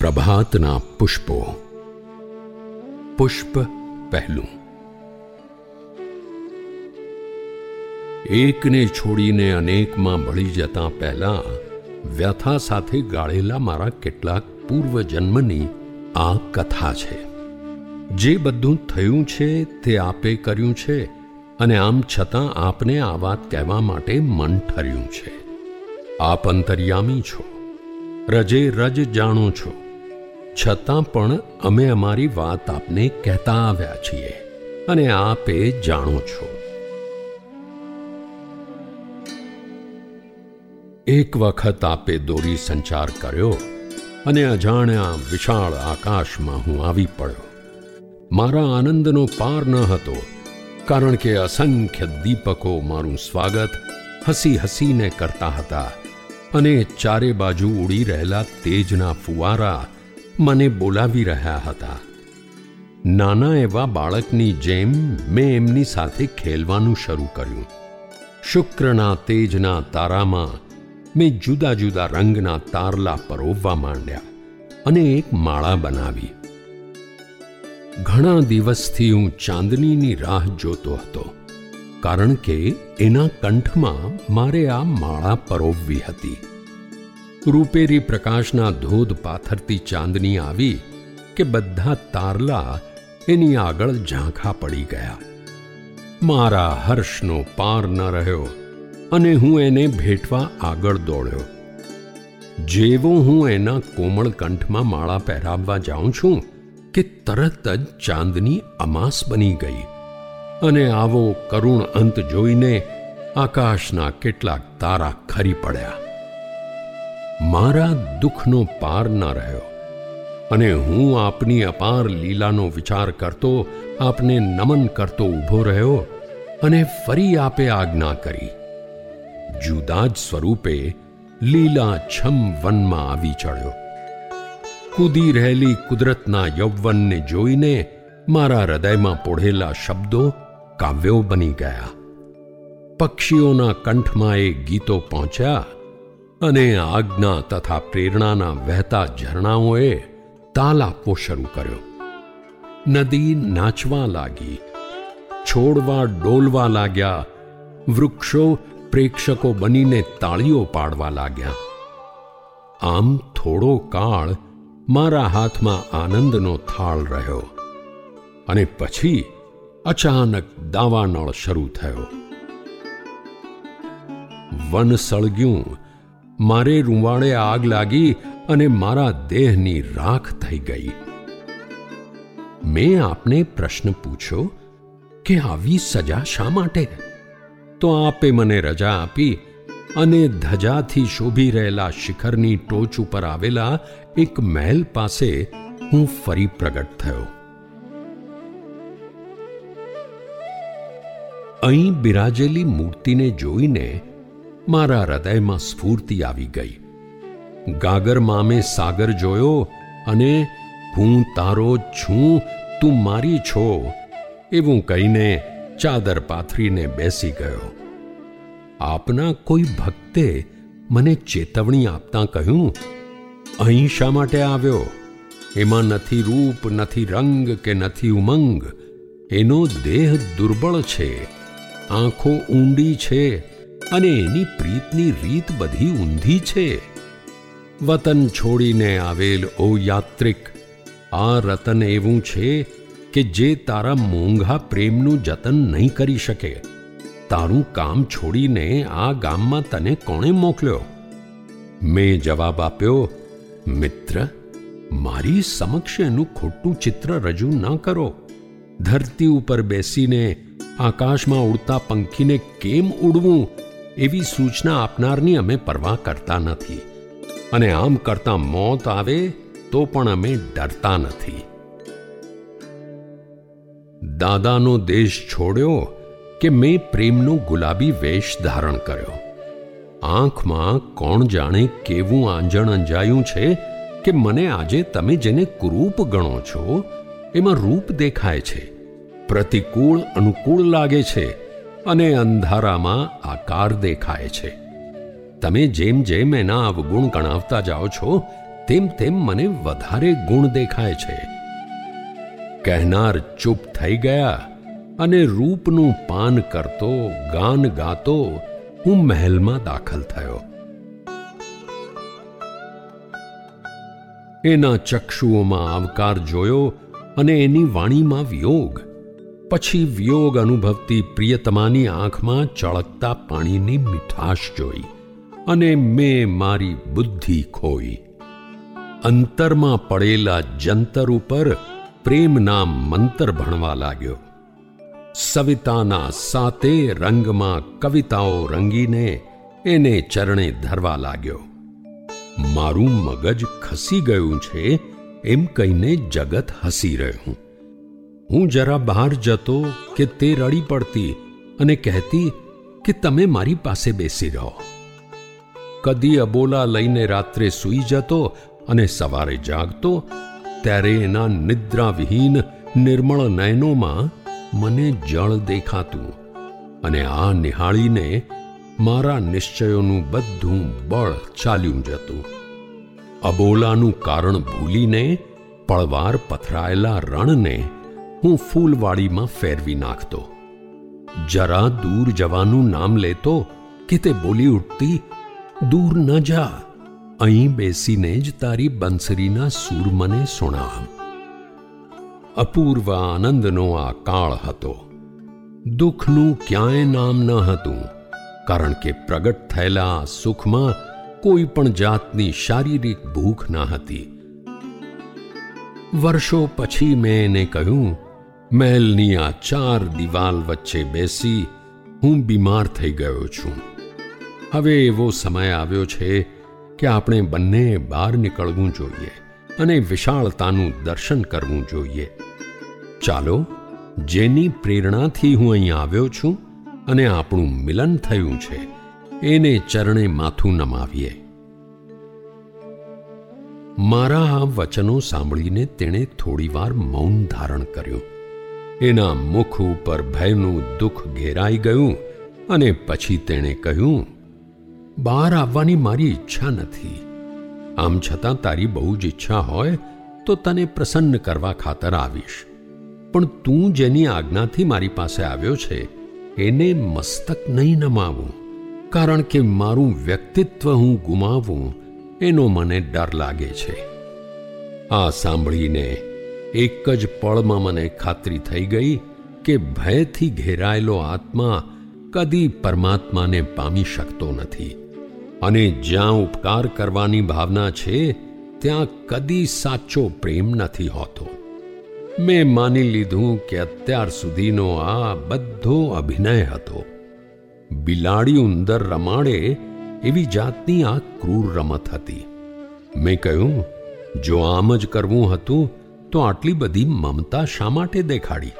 પ્રભાતના પુષ્પો પુષ્પ પહેલું એકને છોડીને અનેકમાં ભળી જતા પહેલા વ્યથા સાથે ગાળેલા મારા કેટલાક પૂર્વજન્મની આ કથા છે જે બધું થયું છે તે આપે કર્યું છે અને આમ છતાં આપને આ વાત કહેવા માટે મન ઠર્યું છે આપ અંતર્યામી છો રજે રજ જાણો છો છતાં પણ અમે અમારી વાત આપને કહેતા આવ્યા છીએ અને આપે જાણો છો. એક વખત આપે દોરી સંચાર કર્યો અને અજાણ્યા વિશાળ આકાશમાં હું આવી પડ્યો. મારા આનંદનો પાર ન હતો, કારણ કે અસંખ્ય દીપકો મારું સ્વાગત હસી હસીને કરતા હતા અને ચારે બાજુ ઉડી રહેલા તેજના ફુવારા મને બોલાવી રહ્યા હતા. નાના એવા બાળકની જેમ મેં એમની સાથે ખેલવાનું શરૂ કર્યું. શુક્રના તેજના તારામાં મેં જુદા જુદા રંગના તારલા પરોવવા માંડ્યા અને એક માળા બનાવી. ઘણા દિવસથી હું ચાંદનીની રાહ જોતો હતો, કારણ કે એના કંઠમાં મારે આ માળા પરોવવી હતી. રૂપેરી પ્રકાશના ધોધ પાથરતી ચાંદની આવી કે બધા તારલા એની આગળ ઝાંખા પડી ગયા. મારા હર્ષનો પાર ન રહ્યો અને હું એને ભેટવા આગળ દોડ્યો. જેવો હું એના કોમળ કંઠમાં માળા પહેરાવવા જાઉં છું કે તરત જ ચાંદની અમાસ બની ગઈ અને આવો કરુણ અંત જોઈને આકાશના કેટલાક તારા ખરી પડ્યા. મારા દુઃખનો પાર ન રહ્યો. અને હું આપની અપાર લીલાનો વિચાર કરતો, આપને નમન કરતો ઊભો રહ્યો અને ફરી આપે આજ્ઞા કરી. જુદા જ સ્વરૂપે લીલા છમ વનમાં આવી ચડ્યો. કૂદી રહેલી કુદરતના યૌવનને જોઈને મારા હૃદયમાં પોઢેલા શબ્દો કાવ્યો બની ગયા. પક્ષીઓના કંઠમાં એ ગીતો પહોંચ્યા અને આજ્ઞા તથા પ્રેરણાના વહેતા ઝરણાઓએ તાલ આપવો શરૂ કર્યો. નદી નાચવા લાગી, છોડવા ડોલવા લાગ્યા, વૃક્ષો પ્રેક્ષકો બનીને તાળીઓ પાડવા લાગ્યા. આમ થોડો કાળ મારા હાથમાં આનંદનો થાળ રહ્યો અને પછી અચાનક દાવાનળ શરૂ થયો. વન સળગ્યું મારે રૂંવાડે આગ લાગી અને મારા દેહની રાખ થઈ ગઈ. મેં આપને પ્રશ્ન પૂછ્યો કે આવી સજા શા માટે? તો આપે મને રજા આપી અને ધજાથી શોભી રહેલા શિખરની ટોચ ઉપર આવેલા એક મહેલ પાસે હું ફરી પ્રગટ થયો. અહીં બિરાજેલી મૂર્તિને જોઈને મારા હૃદયમાં સ્ફૂર્તિ આવી ગઈ. ગાગર મામે સાગર જોયો અને, હું તારો છું, તું મારી છો, એવું કહીને ચાદર પાથરીને બેસી ગયો. આપના કોઈ ભક્તે મને ચેતવણી આપતા કહ્યું, અહીં શા માટે આવ્યો? એમાં નથી રૂપ, નથી રંગ કે નથી ઉમંગ. એનો દેહ દુર્બળ છે. આંખો ઊંડી છે. અને એની પ્રીતની રીત બધી ઊંધી છે. વતન છોડીને આવેલ ઓ યાત્રિક, આ રતન એવું છે કે જે તારા મોંઘા પ્રેમનું જતન નહીં કરી શકે. તારું કામ છોડીને આ ગામમાં તને કોણે મોકલ્યો? મેં જવાબ આપ્યો, મિત્ર, મારી સમક્ષ એનું ખોટું ચિત્ર રજૂ ન કરો. ધરતી ઉપર બેસીને આકાશમાં ઉડતા પંખીને કેમ ઉડવું? એવી સૂચના આપનારની અમે પરવા કરતા નથી. અને આમ કરતા મોત આવે તો પણ અમે ડરતા નથી. દાદાનો દેશ છોડ્યો કે મેં પ્રેમનો ગુલાબી વેશ ધારણ કર્યો. આંખમાં કોણ જાણે કેવું આંજણ અંજાયું છે કે મને આજે તમે જેને કુરૂપ ગણો છો, એમાં રૂપ દેખાય છે. પ્રતિકૂળ, અનુકૂળ લાગે છે અને અંધારામાં આકાર દેખાય છે. તમે જેમ જેમ એના અવગુણ ગણાવતા જાઓ છો, તેમ તેમ મને વધારે ગુણ દેખાય છે. કહેનાર ચૂપ થઈ ગયા અને રૂપનું પાન કરતો, ગાન ગાતો હું મહેલમાં દાખલ થયો. એના ચક્ષુઓમાં આવકાર જોયો અને એની વાણીમાં વિયોગ પછી વિયોગ અનુભવતી પ્રિયતમાની આંખમાં ચળકતા પાણીની મીઠાશ જોઈ અને મેં મારી બુદ્ધિ ખોઈ. અંતરમાં પડેલા જંતર ઉપર પ્રેમના મંતર ભણવા લાગ્યો. સવિતાના સાતે રંગમાં કવિતાઓ રંગીને એને ચરણે ધરવા લાગ્યો. મારું મગજ ખસી ગયું છે એમ કહીને જગત હસી રહ્યું. હું જરા બહાર જતો કે તે રડી પડતી અને કહેતી કે તમે મારી પાસે બેસી રહો. કદી અબોલા લઈને રાત્રે સૂઈ જતો અને સવારે જાગતો, ત્યારે એના નિદ્રાવિહીન નિર્મળ નયનોમાં મને જળ દેખાતું અને આ નિહાળીને મારા નિશ્ચયોનું બધું બળ ચાલ્યું જતું. અબોલાનું કારણ ભૂલીને, પળવાર પથરાયેલા રણને હું ફૂલવાડીમાં ફેરવી નાખતો. જરા દૂર જવાનું નામ લેતો કે તે બોલી ઉઠતી, દૂર ન જા, અહીં બેસીને જ તારી બંસરીના સૂર મને સુણાવ. અપૂર્વ આનંદનો આ કાળ હતો. દુઃખનું ક્યાંય નામ ન હતું, કારણ કે પ્રગટ થયેલા સુખમાં કોઈ પણ જાતની શારીરિક ભૂખ ન હતી. વર્ષો પછી મેં એને કહ્યું મહેલની આ ચાર દિવાલ વચ્ચે બેસી હું બીમાર થઈ ગયો છું. હવે એવો સમય આવ્યો છે કે આપણે બંને બહાર નીકળવું જોઈએ અને વિશાળતાનું દર્શન કરવું જોઈએ. ચાલો, જેની પ્રેરણાથી હું અહીં આવ્યો છું અને આપણું મિલન થયું છે, એને ચરણે માથું નમાવીએ. મારા આ વચનો સાંભળીને તેણે થોડીવાર મૌન ધારણ કર્યું. એના મુખ ઉપર ભયનું દુઃખ ઘેરાઈ ગયું અને પછી તેણે કહ્યું, બહાર આવવાની મારી ઈચ્છા નથી. આમ છતાં તારી બહુ જ ઈચ્છા હોય તો તને પ્રસન્ન કરવા ખાતર આવીશ. પણ તું જેની આજ્ઞાથી મારી પાસે આવ્યો છે, એને મસ્તક નહીં નમાવું. કારણ કે મારું વ્યક્તિત્વ હું ગુમાવું, એનો મને ડર લાગે છે. આ સાંભળીને એક જ પળમાં મને ખાતરી થઈ ગઈ કે ભયથી ઘેરાયેલો આત્મા કદી પરમાત્માને પામી શકતો નથી. અને જ્યાં ઉપકાર કરવાની ભાવના છે, ત્યાં કદી સાચો પ્રેમ નથી હોતો. મેં માની લીધું કે અત્યાર સુધીનો આ બધો અભિનય હતો. બિલાડી ઉંદર રમાડે એવી જાતની આ ક્રૂર રમત હતી. મેં કહ્યું, જો આમ જ કરવું હતું તો આટલી બધી મમતા શા માટે દેખાડી?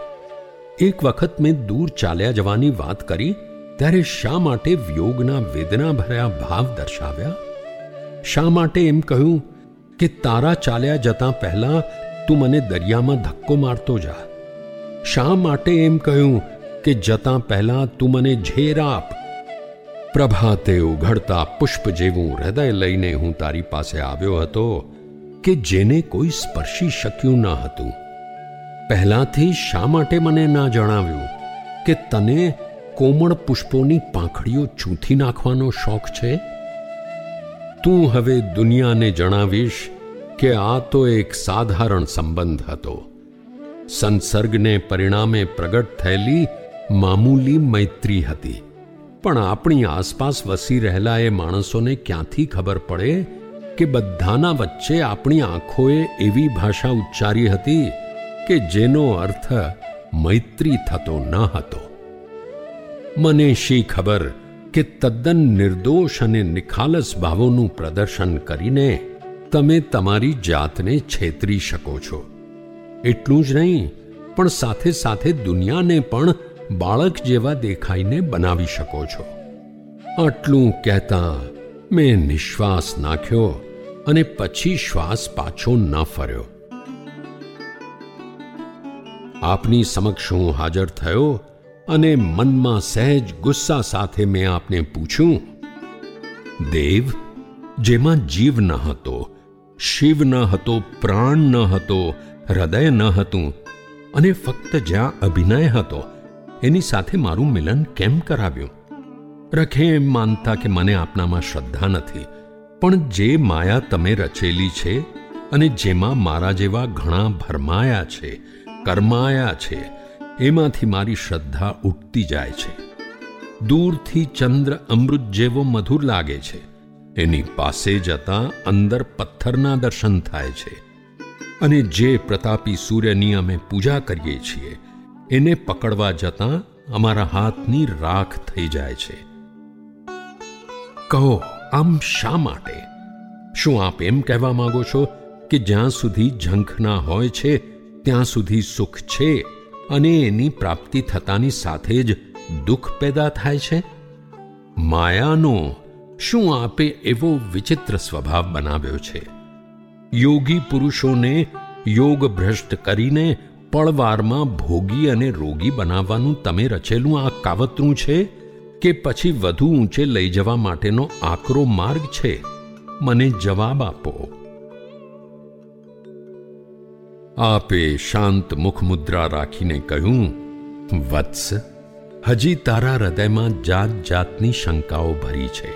એક વખત મેં દૂર ચાલ્યા જવાની વાત કરી, ત્યારે શા માટે વિયોગના વેદના ભર્યા ભાવ દર્શાવ્યા? શા માટે એમ કહ્યું કે તારા ચાલ્યા જતા પહેલા તું મને દરિયામાં ધક્કો મારતો જા? શા માટે એમ કહ્યું કે જતા પહેલા તું મને ઝેર આપ? પ્રભાતે ઉઘડતા પુષ્પ જેવું હૃદય લઈને હું તારી પાસે આવ્યો હતો કે જેને કોઈ સ્પર્શી શક્યું ન હતું. પહેલાથી શા માટે મને ના જણાવ્યું કે તને કોમળ પુષ્પોની પાંખડીઓ ચૂંથી નાખવાનો શોખ છે? તું હવે દુનિયાને જણાવીશ કે આ તો એક સાધારણ સંબંધ હતો. સંસર્ગને પરિણામે પ્રગટ થયેલી મામૂલી મૈત્રી હતી. પણ આપણી આસપાસ વસી રહેલા એ માણસોને ક્યાંથી ખબર પડે? કે બધાના વચ્ચે આપણી આંખોએ એવી ભાષા ઉચ્ચારી હતી કે જેનો અર્થ મૈત્રી થતો ન હતો. મને શી ખબર કે તદ્દન નિર્દોષ અને નિખાલસ ભાવોનું પ્રદર્શન કરીને તમે તમારી જાતને છેતરી શકો છો. એટલું જ નહીં, પણ સાથે સાથે દુનિયાને પણ બાળક જેવા દેખાઈને બનાવી શકો છો. આટલું કહેતા મેં નિશ્વાસ નાખ્યો અને પછી શ્વાસ પાછો ન ફર્યો. આપની સમક્ષ હું હાજર થયો અને મનમાં સહેજ ગુસ્સા સાથે મેં આપને પૂછ્યું, દેવ, જેમાં જીવ ન હતો, શિવ ન હતો, પ્રાણ ન હતો, હૃદય ન હતું, અને ફક્ત જ્યાં અભિનય હતો, એની સાથે મારું મિલન કેમ કરાવ્યું? રખે એમ માનતા કે મને આપનામાં શ્રદ્ધા નથી. પણ જે માયા તમે રચેલી છે અને જેમાં મારા જેવા ઘણા ભરમાયા છે, કર્માયા છે, એમાંથી મારી શ્રદ્ધા ઉઠતી જાય છે. દૂરથી ચંદ્ર અમૃત જેવો મધુર લાગે છે. એની પાસે જતા અંદર પથ્થરના દર્શન થાય છે. અને જે પ્રતાપી સૂર્યની અમે પૂજા કરીએ છીએ, એને પકડવા જતાં અમારા હાથની રાખ થઈ જાય છે. કહો, આમ શા માટે? શું આપ એમ કહેવા માંગો છો કે જ્યાં સુધી ઝંખના હોય છે, ત્યાં સુધી સુખ છે અને એની પ્રાપ્તિ થતાની સાથે જ દુઃખ પેદા થાય છે? માયાનો, શું આપે એવો વિચિત્ર સ્વભાવ બનાવ્યો છે? યોગી પુરુષોને યોગ ભ્રષ્ટ કરીને પળવારમાં ભોગી અને રોગી બનાવવાનું તમે રચેલું આ કાવતરું છે? કે પછી વધુ ઊંચે લઈ જવા માટેનો આકરો માર્ગ છે? મને જવાબ આપો. આપે શાંત મુખમુદ્રા રાખીને કહ્યું, વત્સ, હજી તારા હૃદયમાં જાત જાતની શંકાઓ ભરી છે.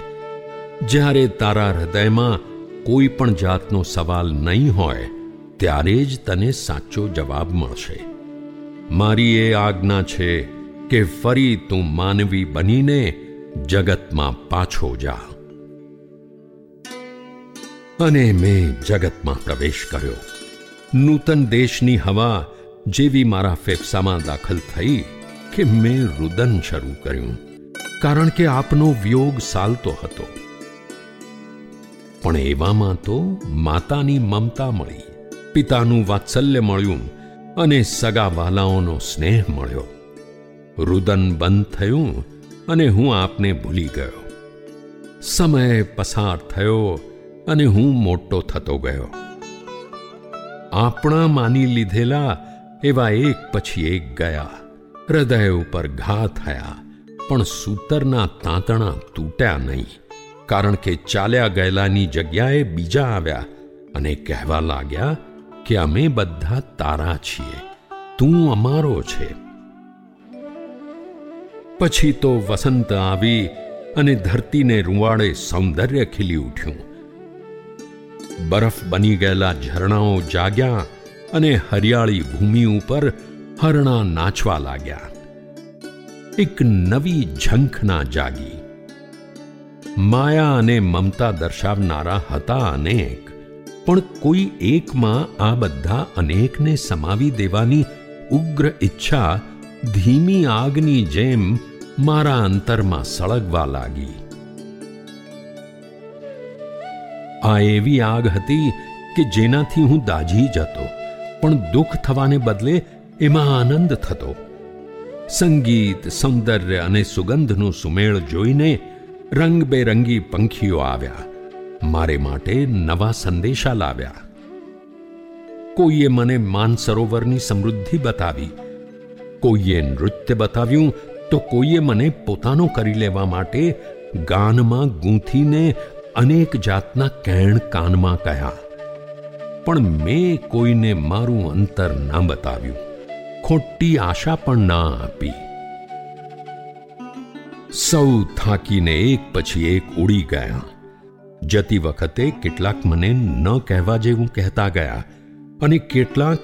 જ્યારે તારા હૃદયમાં કોઈ પણ જાતનો સવાલ નહીં હોય, ત્યારે જ તને સાચો જવાબ મળશે. મારી એ આજ્ઞા છે કે ફરી તું માનવી બનીને જગતમાં પાછો જા. અને મેં જગતમાં પ્રવેશ કર્યો. નૂતન દેશની હવા જેવી મારા ફેફસામાં દાખલ થઈ કે મેં રુદન શરૂ કર્યું. કારણ કે આપનો વિયોગ સાલતો હતો. પણ એવામાં તો માતાની મમતા મળી. પિતાનું વાત્સલ્ય મળ્યું અને સગા વાલાઓનો સ્નેહ મળ્યો. રુદન બંધ થયું અને હું આપને ભૂલી ગયો. સમય પસાર થયો અને હું મોટો થતો ગયો. આપણા માની લીધેલા એવા એક પછી એક ગયા. હૃદય ઉપર ઘા થયા, પણ સૂતરના તાંતણા તૂટ્યા નહીં, કારણ કે ચાલ્યા ગયેલાની જગ્યાએ બીજા આવ્યા અને કહેવા લાગ્યા કે અમે બધા તારા છીએ, તું અમારો છે. પછી તો વસંત આવી અને ધરતીને રૂવાડે સૌંદર્ય ખીલી ઉઠ્યું. બરફ બની ગયેલા ઝરણાઓ જાગ્યા અને હરિયાળી ભૂમિ ઉપર હરણા નાચવા લાગ્યા. એક નવી ઝંખના જાગી. માયા અને મમતા દર્શાવનારા હતા અનેક, પણ કોઈ એકમાં આ બધા અનેકને સમાવી દેવાની ઉગ્ર ઈચ્છા ધીમી આગની જેમ મારા અંતરમાં સળગવા લાગી. આ એવી આગ હતી કે જેનાથી હું દાઝી જતો, પણ દુઃખ થવાને બદલે એમાં આનંદ થતો. સંગીત, સૌંદર્ય અને સુગંધનો સુમેળ જોઈને રંગબેરંગી પંખીઓ આવ્યા, મારે માટે નવા સંદેશા લાવ્યા. કોઈએ મને માનસરોવરની સમૃદ્ધિ બતાવી, કોઈએ નૃત્ય બતાવ્યું તો કોઈએ મને પોતાનો કરી લેવા માટે ગાનમાં ગૂંથીને અનેક જાતના કેણ કાનમાં કહ્યા. પણ મેં કોઈને મારું અંતર ના બતાવ્યું. ખોટી આશા પણ ના આપી. સૌ થાકીને એક પછી એક ઉડી ગયા. જતી વખતે કેટલાક મને ન કહેવા જેવું કહેતા ગયા અને કેટલાક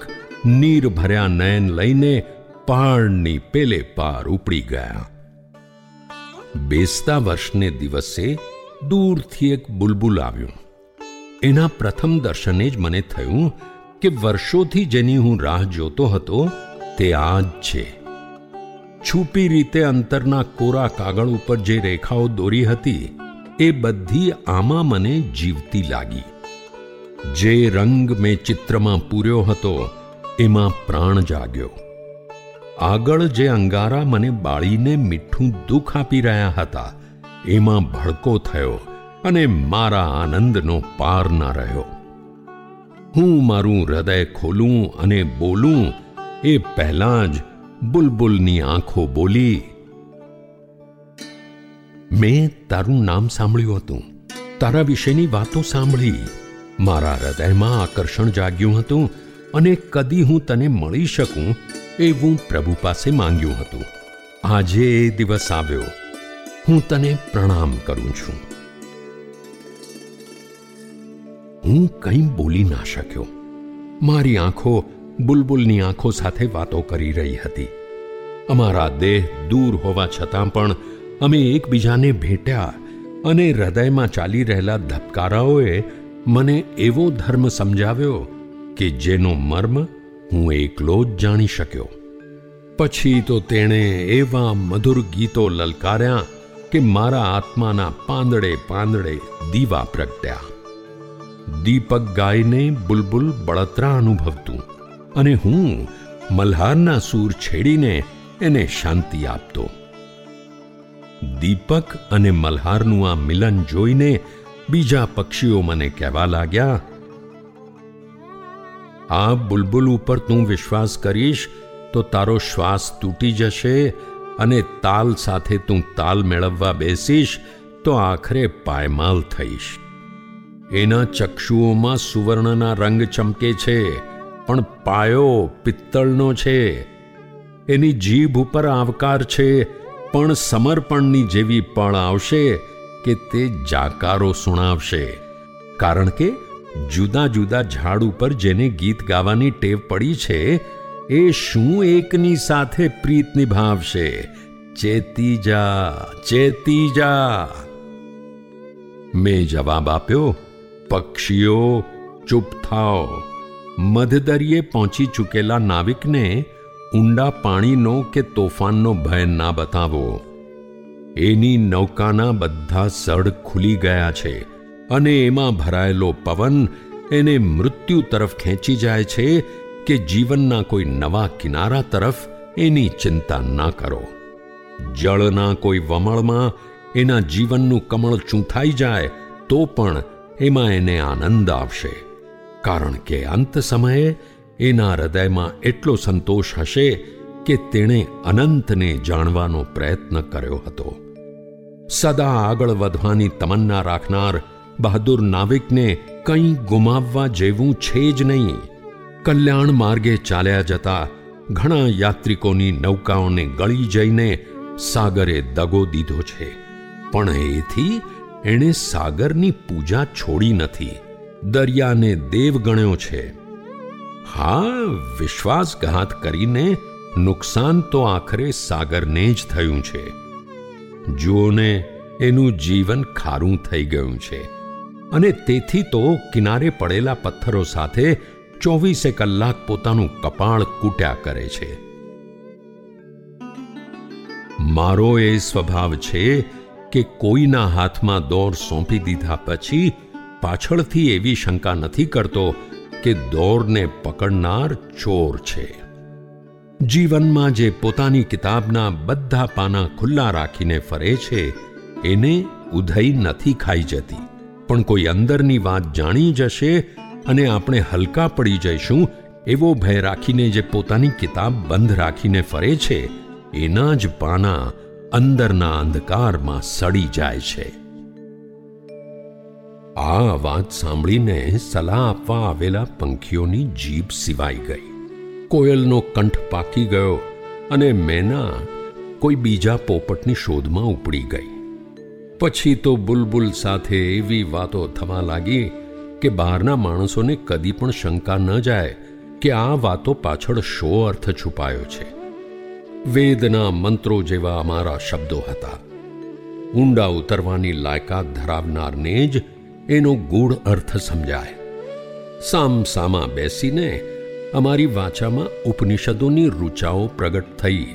નીર ભર્યા નયન લઈને પહાડની પેલે પાર ઉપડી ગયા. બેસતા વર્ષને દિવસે દૂરથી એક બુલબુલ આવ્યું. એના પ્રથમ દર્શને જ મને થયું કે વર્ષોથી જેની હું રાહ જોતો હતો, તે આ જ છે. છુપી રીતે અંતરના કોરા કાગળ ઉપર જે રેખાઓ દોરી હતી, એ બધી આમાં મને જીવતી લાગી. જે રંગ મેં ચિત્રમાં પૂર્યો હતો, એમાં પ્રાણ જાગ્યો. આગળ જે અંગારા મને બાળીને મીઠું દુઃખ આપી રહ્યા હતા, એમાં ભડકો થયો અને મારા આનંદનો પાર ના રહ્યો. હું મારું હૃદય ખોલું અને બોલું, એ પહેલાં જ બુલબુલની આંખો બોલી, મેં તારું નામ સાંભળ્યું હતું, તારા વિશેની વાતો સાંભળી. મારા હૃદયમાં આકર્ષણ જાગ્યું હતું અને કદી હું તને મળી શકું એવું પ્રભુ પાસે માંગ્યું હતું. આજે એ દિવસ આવ્યો. હું તને પ્રણામ કરું છું. હું કંઈ બોલી ના શક્યો. મારી આંખો બુલબુલની આંખો સાથે વાતો કરી રહી હતી. અમારા દેહ દૂર હોવા છતાં પણ અમે એકબીજાને ભેટ્યા અને હૃદયમાં ચાલી રહેલા ધબકારાઓએ મને એવો ધર્મ સમજાવ્યો કે જેનો મર્મ હું એકલો જ જાણી શક્યો. પછી તો તેણે એવા મધુર ગીતો લલકાર્યા કે મારા આત્માના પાંદડે પાંદડે દીવા પ્રગટ્યા. દીપક ગાયને બુલબુલ બળતરા અનુભવતું અને હું મલ્હારના સૂર છેડીને એને શાંતિ આપતો. દીપક અને મલ્હારનું આ મિલન જોઈને બીજા પક્ષીઓ મને કહેવા લાગ્યા આ બુલબુલ ઉપર તું વિશ્વાસ કરીશ તો તારો શ્વાસ તૂટી જશે અને તાલ સાથે તું તાલ મેળવવા બેસીશ તો આખરે પાયમાલ થઈશ. એના ચક્ષુઓમાં સુવર્ણના રંગ ચમકે છે, પણ પાયો પિત્તળનો છે. એની જીભ ઉપર આવકાર છે, પણ સમર્પણની જેવી પળ આવશે કે તે જાકારો સુણાવશે. કારણ કે જુદા જુદા ઝાડ ઉપર જેને ગીત ગાવાની ટેવ પડી છે, એ શું એકની સાથે પ્રીત નિભાવશે? ચેતી જા ચેતી જા. મેં જવાબ આપ્યો, પક્ષીઓ, ચૂપ થાઓ. મધદરિયે પહોંચી ચૂકેલા નાવિકને ઊંડા પાણીનો કે તોફાનનો ભય ના બતાવો. એની નૌકાના બધા સડ ખુલી ગયા છે. અને એમાં ભરાયેલો પવન એને મૃત્યુ તરફ ખેંચી જાય છે કે જીવનના કોઈ નવા કિનારા તરફ એની ચિંતા ના કરો. જળના કોઈ વમળમાં એના જીવનનું કમળ ચૂંથાઈ જાય તો પણ એમાં એને આનંદ આવશે. કારણ કે અંત સમયે એના હૃદયમાં એટલો સંતોષ હશે કે તેણે અનંતને જાણવાનો પ્રયત્ન કર્યો હતો. સદા આગળ વધવાની તમન્ના રાખનાર બહાદુર નાવિકને કંઈ ગુમાવવા જેવું છે જ નહીં. કલ્યાણ માર્ગે ચાલ્યા જતા ઘણા યાત્રિકોની નૌકાઓને ગળી જઈને સાગરે દગો દીધો છે. પણ એથી એણે સાગરની પૂજા છોડી નથી. દરિયાને દેવ ગણ્યો છે. હા, વિશ્વાસઘાત કરીને નુકસાન તો આખરે સાગરને જ થયું છે. જુઓને, એનું જીવન ખારું થઈ ગયું છે. અને તેથી તો કિનારે પડેલા પથ્થરો સાથે ચોવીસે કલાક પોતાનું કપાળ કૂટ્યા કરે છે. મારો એ સ્વભાવ છે કે કોઈના હાથમાં દોર સોંપી દીધા પછી પાછળથી એવી શંકા નથી કરતો કે દોરને પકડનાર ચોર છે. જીવનમાં જે પોતાની કિતાબના બધા પાના ખુલ્લા રાખીને ફરે છે, એને ઉધઈ નથી ખાઈ જતી. પણ કોઈ અંદરની વાત જાણી જશે અને આપણે હલકા પડી જઈશું, એવો ભય રાખીને જે પોતાની કિતાબ બંધ રાખીને ફરે છે, એના જ પાના અંદરના અંધકારમાં સડી જાય છે. આ વાત સાંભળીને સલાહ આપવા આવેલા પંખીઓની જીભ સિવાઈ ગઈ. કોયલનો કંઠ પાકી ગયો અને મેના કોઈ બીજા પોપટની શોધમાં ઉપડી ગઈ. પછી તો બુલબુલ સાથે એવી વાતો થવા લાગી કે બહારના માણસોને કદી પણ શંકા ન જાય કે આ વાતો પાછળ શો અર્થ છુપાયો છે. વેદના મંત્રો જેવા અમારા શબ્દો હતા. ઊંડા ઉતરવાની લાયકાત ધરાવનારને જ એનો ગૂઢ અર્થ સમજાય. સામ સામા બેસીને અમારી વાચામાં ઉપનિષદોની રૂચાઓ પ્રગટ થઈ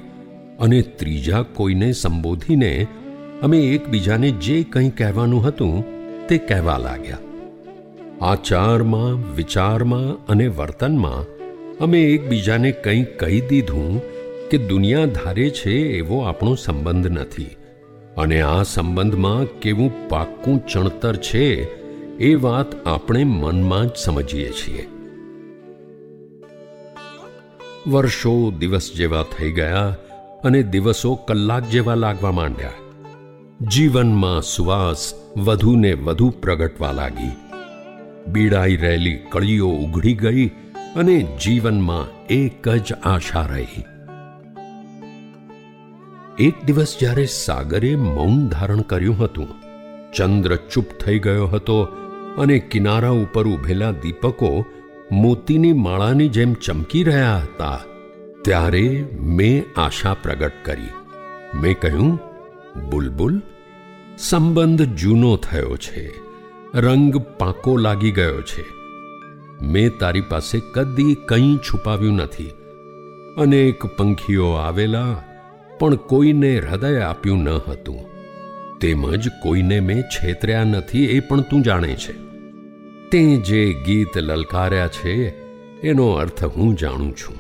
અને ત્રીજા કોઈને સંબોધીને અમે એકબીજાને જે કંઈ કહેવાનું હતું તે કહેવા લાગ્યા. આચારમાં, વિચારમાં અને વર્તનમાં અમે એકબીજાને કંઈ કહી દીધું કે દુનિયા ધારે છે એવો આપણો સંબંધ નથી. અને આ સંબંધમાં કેવું પાક્કું ચણતર છે એ વાત આપણે મનમાં જ સમજીએ છીએ. વર્ષો દિવસ જેવા થઈ ગયા અને દિવસો કલાક જેવા લાગવા માંડ્યા. જીવનમાં સુવાસ વધુને વધુ પ્રગટવા લાગી. બીડાઈ રહેલી કળીઓ ઉઘડી ગઈ અને જીવનમાં એક જ આશા રહી. એક દિવસ જ્યારે સાગરે મૌન ધારણ કર્યું હતું, ચંદ્ર ચૂપ થઈ ગયો હતો અને કિનારા ઉપર ઉભેલા દીપકો મોતીની માળાની જેમ ચમકી રહ્યા હતા, ત્યારે મેં આશા પ્રગટ કરી. મેં કહ્યું બુલબુલ, સંબંધ જૂનો થયો છે, રંગ પાકો લાગી ગયો છે. મેં તારી પાસે કદી કંઈ છુપાવ્યું નથી. અનેક પંખીઓ આવેલા, પણ કોઈને હૃદય આપ્યું ન હતું. તેમજ કોઈને મેં છેતર્યા નથી એ પણ તું જાણે છે. તે જે ગીત લલકાર્યા છે, એનો અર્થ હું જાણું છું.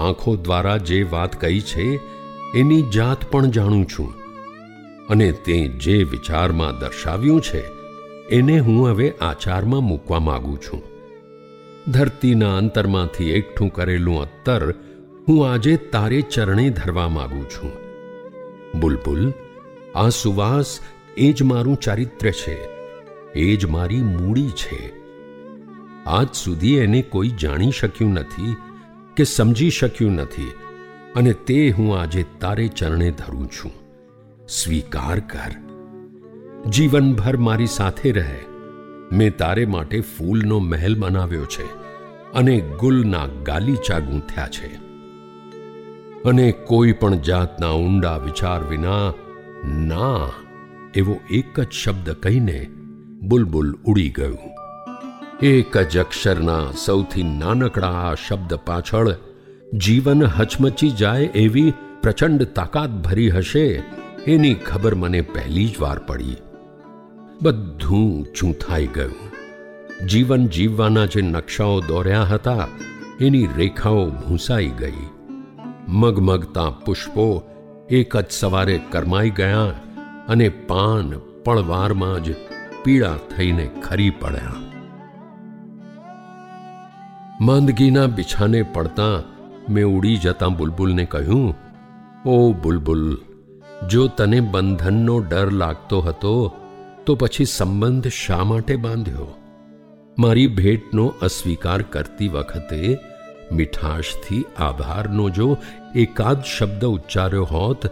આંખો દ્વારા જે વાત કહી છે, એની જાત પણ જાણું છું. અને તે જે વિચારમાં દર્શાવ્યું છે, એને હું હવે આચારમાં મૂકવા માગું છું. ધરતીના અંતરમાંથી એકઠું કરેલું અત્તર હું આજે તારે ચરણે ધરવા માગું છું. બુલબુલ, આ સુવાસ એ જ મારું ચારિત્ર્ય છે, એ જ મારી મૂડી છે. આજ સુધી એને કોઈ જાણી શક્યું નથી કે સમજી શક્યું નથી, અને તે હું આજે તારે ચરણે ધરું છું. સ્વીકાર કર. જીવનભર મારી સાથે રહે. મેં તારે માટે ફૂલનો મહેલ બનાવ્યો છે અને ગુલના ગાલીચા ગૂંથ્યા છે. અને કોઈ પણ જાતના ઊંડા વિચાર વિના ના એવો એક જ શબ્દ કહીને બુલબુલ ઉડી ગયું. એક જ અક્ષરના સૌથી નાનકડા આ શબ્દ પાછળ જીવન હચમચી જાય એવી પ્રચંડ તાકાત ભરી હશે એની ખબર મને પહેલી જ વાર પડી. બધું ચૂંથાઈ ગયું. જીવન જીવવાના જે નકશાઓ દોર્યા હતા, એની રેખાઓ ભૂંસાઈ ગઈ. મગમગતા પુષ્પો એક જ સવારે કરમાઈ ગયા અને પાન પળવારમાં જ પીળા થઈને ખરી પડ્યા. માંદગીના બિછાને પડતા મેં ઉડી જતા બુલબુલને કહ્યું, ઓ બુલબુલ જો તને બંધનનો ડર લાગતો હતો, તો પછી સંબંધ શા માટે બાંધ્યો? મારી ભેટનો અસ્વીકાર કરતી વખતે મીઠાશથી આભારનો જો એકાદ શબ્દ ઉચ્ચાર્યો હોત,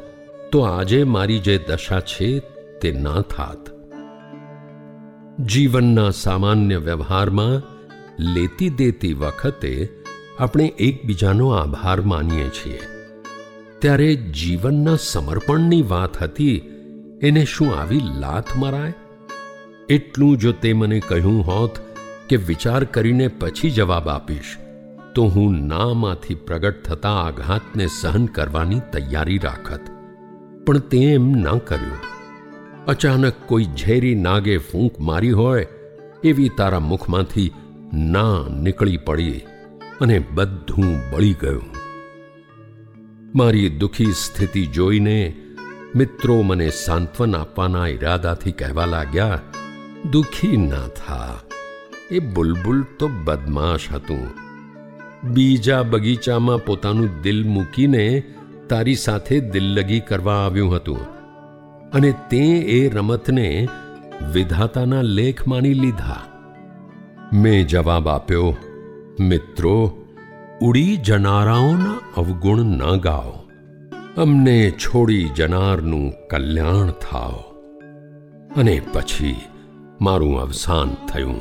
તો આજે મારી જે દશા છે તે ના થાત. જીવનના સામાન્ય વ્યવહારમાં લેતી દેતી વખતે આપણે એકબીજાનો આભાર માનીએ છીએ. ત્યારે જીવનના સમર્પણની વાત હતી, એને શું આવી લાત મરાય? એટલું જો તે મને કહ્યું હોત કે વિચાર કરીને પછી જવાબ આપીશ. તો હું નામાંથી પ્રગટ થતા આઘાતને સહન કરવાની તૈયારી રાખત. પણ તે એમ ના કર્યું. અચાનક કોઈ ઝેરી નાગે ફૂંક મારી હોય, એવી તારા મુખમાંથી ના નીકળી પડી અને બધું બળી ગયું. મારી દુઃખી સ્થિતિ જોઈને મિત્રો મને સાંત્વન આપવાના ઈરાદાથી કહેવા લાગ્યા, દુઃખી ના થા. એ બુલબુલ તો બદમાશ હતું. બીજા બગીચામાં પોતાનું દિલ મૂકીને તારી સાથે દિલ્લગી કરવા આવ્યું હતું. અને તે એ રમતને વિધાતાના લેખ માની લીધા. મેં જવાબ આપ્યો, મિત્રો ઉડી જનારાઓના અવગુણ ન ગાઓ. અમને છોડી જનારનું કલ્યાણ થાઓ. અને પછી મારું અવસાન થયું.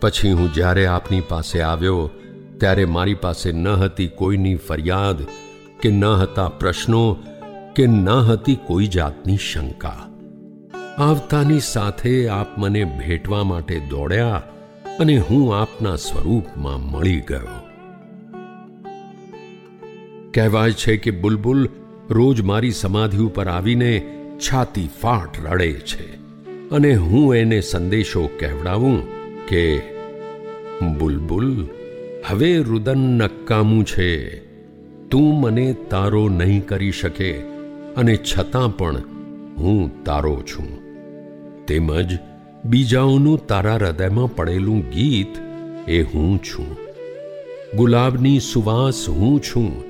પછી હું જ્યારે આપની પાસે આવ્યો, ત્યારે મારી પાસે ન હતી કોઈની ફરિયાદ કે ન હતા પ્રશ્નો કે ન હતી કોઈ જાતની શંકા. આવતાની સાથે આપ મને ભેટવા માટે દોડ્યા અને હું આપના સ્વરૂપમાં મળી ગયો. કહેવાય છે કે બુલબુલ રોજ મારી સમાધિ ઉપર આવીને છાતી ફાટ રડે છે અને હું એને સંદેશો કહેવડાવું કે, બુલબુલ, હવે રુદન નક્કામું છે. તું મને તારો નહીં કરી શકે અને છતાં પણ હું તારો છું. તેમજ બીજાઓનું તારા હૃદયમાં પડેલું ગીત એ હું છું. ગુલાબની સુવાસ હું છું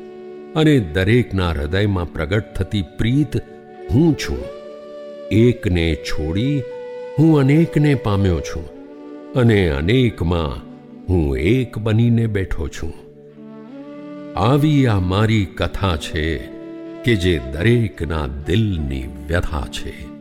અને દરેકના હૃદયમાં પ્રગટ થતી પ્રીત હું છું. એકને છોડી હું અનેકને પામ્યો છું અને અનેકમાં હું એક બનીને બેઠો છું. આવી આ મારી કથા છે કે જે દરેકના દિલની વ્યથા છે.